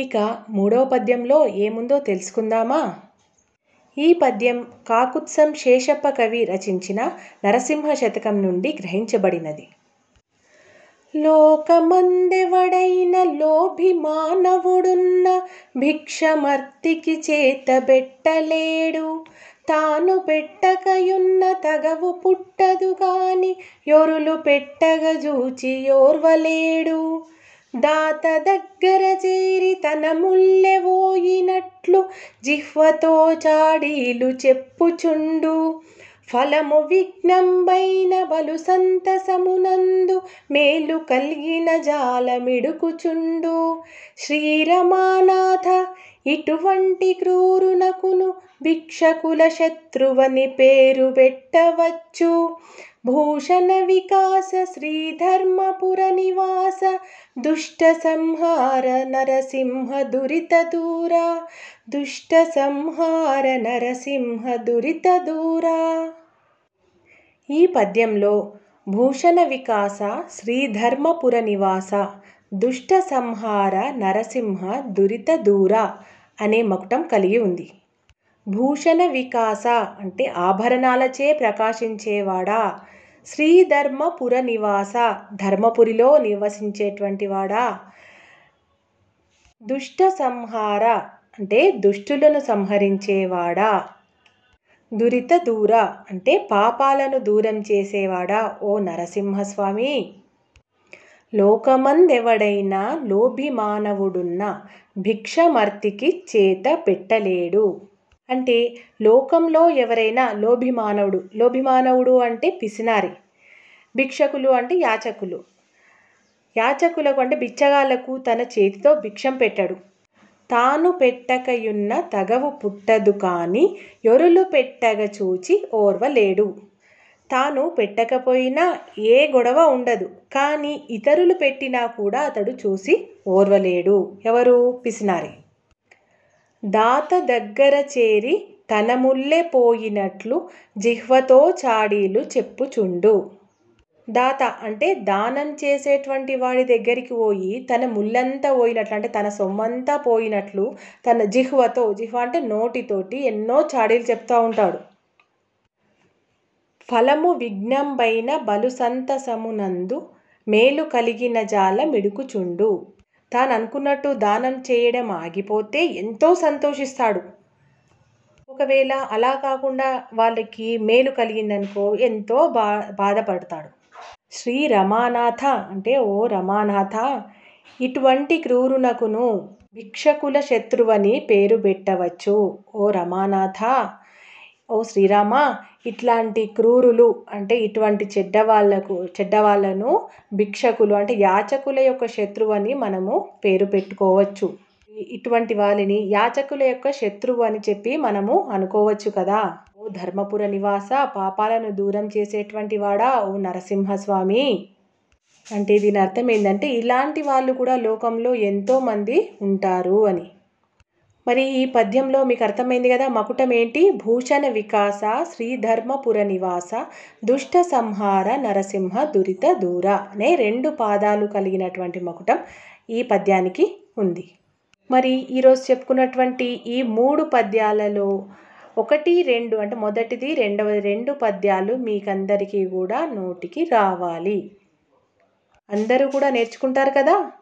ఇక మూడవ పద్యంలో ఏముందో తెలుసుకుందామా? ఈ పద్యం కాకుత్సం శేషప్ప కవి రచించిన నరసింహ శతకం నుండి గ్రహించబడినది. లోకమందెవడైన లోభి మానవుడున్న భిక్షమర్తికి చేతబెట్టలేడు తాను పెట్టకయున్న తగవు పుట్టదు గాని యొరులు పెట్టగ జూచి ఓర్వలేడు దాత దగ్గర చే ముల్లెవోయినట్లు జిహ్వతో చాడీలు చెప్పుచుండు. ఫలము విఘ్నంబైన బలు సంతసమునందు మేలు కలిగిన జాలమిడుకుచుండు. శ్రీరమానాథ ఇటువంటి క్రూరునకును భిక్షకుల శత్రువని పేరు పెట్టవచ్చు. భూషణ వికాస శ్రీధర్మపుర నివాస దుష్ట సంహార నరసింహ దురిత దూరా దుష్ట సంహార నరసింహ దురిత దూరా. ఈ పద్యంలో భూషణ వికాస శ్రీధర్మపుర నివాస దుష్ట సంహార నరసింహ దురిత దూర అనే మకుటం కలిగి ఉంది. భూషణ వికాస అంటే ఆభరణాలచే ప్రకాశించేవాడా? శ్రీధర్మపుర నివాస ధర్మపురిలో నివసించేటువంటి వాడా దుష్ట సంహార అంటే దుష్టులను సంహరించేవాడా? దురిత దూర అంటే పాపాలను దూరం చేసేవాడా? ఓ నరసింహస్వామి! లోకమందెవడైనా లోభిమానవుడున్న భిక్షమర్తికి చేత పెట్టలేడు. అంటే లోకంలో ఎవరైనా లోభిమానవుడు లోభిమానవుడు అంటే పిసినారి భిక్షకులు అంటే యాచకులు. యాచకులకు అంటే బిచ్చగాళ్ళకు తన చేతితో భిక్షం పెట్టడు. తాను పెట్టకయున్న తగవు పుట్టదు కాని యొరులు పెట్టగ చూచి ఓర్వలేడు. తాను పెట్టకపోయినా ఏ గొడవ ఉండదు కానీ ఇతరులు పెట్టినా కూడా అతడు చూసి ఓర్వలేడు. ఎవరు? పిసినారి. దాత దగ్గర చేరి తన ముల్లె పోయినట్లు జిహ్వతో చాడీలు చెప్పుచుండు. దాత అంటే దానం చేసేటువంటి వాడి దగ్గరికి పోయి తన ముల్లంతా పోయినట్లు అంటే తన సొమ్మంతా పోయినట్లు తన జిహ్వతో జిహ్వ అంటే నోటితోటి ఎన్నో చాడీలు చెప్తూ ఉంటాడు. ఫలము విఘ్నంబైన బలు సంతసమునందు మేలు కలిగిన జాల మిడుకుచుండు. తాను అనుకున్నట్టు దానం చేయడం ఆగిపోతే ఎంతో సంతోషిస్తాడు. ఒకవేళ అలా కాకుండా వాళ్ళకి మేలు కలిగిందనుకో ఎంతో బా బాధపడతాడు. శ్రీ రమానాథ అంటే ఓ రమానాథ ఇటువంటి క్రూరునకును భిక్షకుల శత్రువని పేరు పెట్టవచ్చు. ఓ రమానాథ ఓ శ్రీరామ ఇట్లాంటి క్రూరులు అంటే ఇటువంటి చెడ్డవాళ్ళకు చెడ్డవాళ్ళను భిక్షకులు అంటే యాచకుల యొక్క శత్రువు అని మనము పేరు పెట్టుకోవచ్చు. ఇటువంటి వాళ్ళని యాచకుల యొక్క శత్రువు అని చెప్పి మనము అనుకోవచ్చు కదా. ఓ ధర్మపుర నివాస పాపాలను దూరం చేసేటువంటి వాడా? ఓ నరసింహస్వామి. అంటే దీని అర్థం ఏంటంటే ఇలాంటి వాళ్ళు కూడా లోకంలో ఎంతోమంది ఉంటారు అని. మరి ఈ పద్యంలో మీకు అర్థమైంది కదా మకుటం ఏంటి భూషణ వికాస శ్రీధర్మపుర నివాస దుష్ట సంహార నరసింహ దురిత దూర అనే రెండు పాదాలు కలిగినటువంటి మకుటం ఈ పద్యానికి ఉంది. మరి ఈరోజు చెప్పుకున్నటువంటి ఈ మూడు పద్యాలలో ఒకటి రెండు అంటే మొదటిది రెండవది రెండు పద్యాలు మీకందరికీ కూడా నోటికి రావాలి. అందరూ కూడా నేర్చుకుంటారు కదా?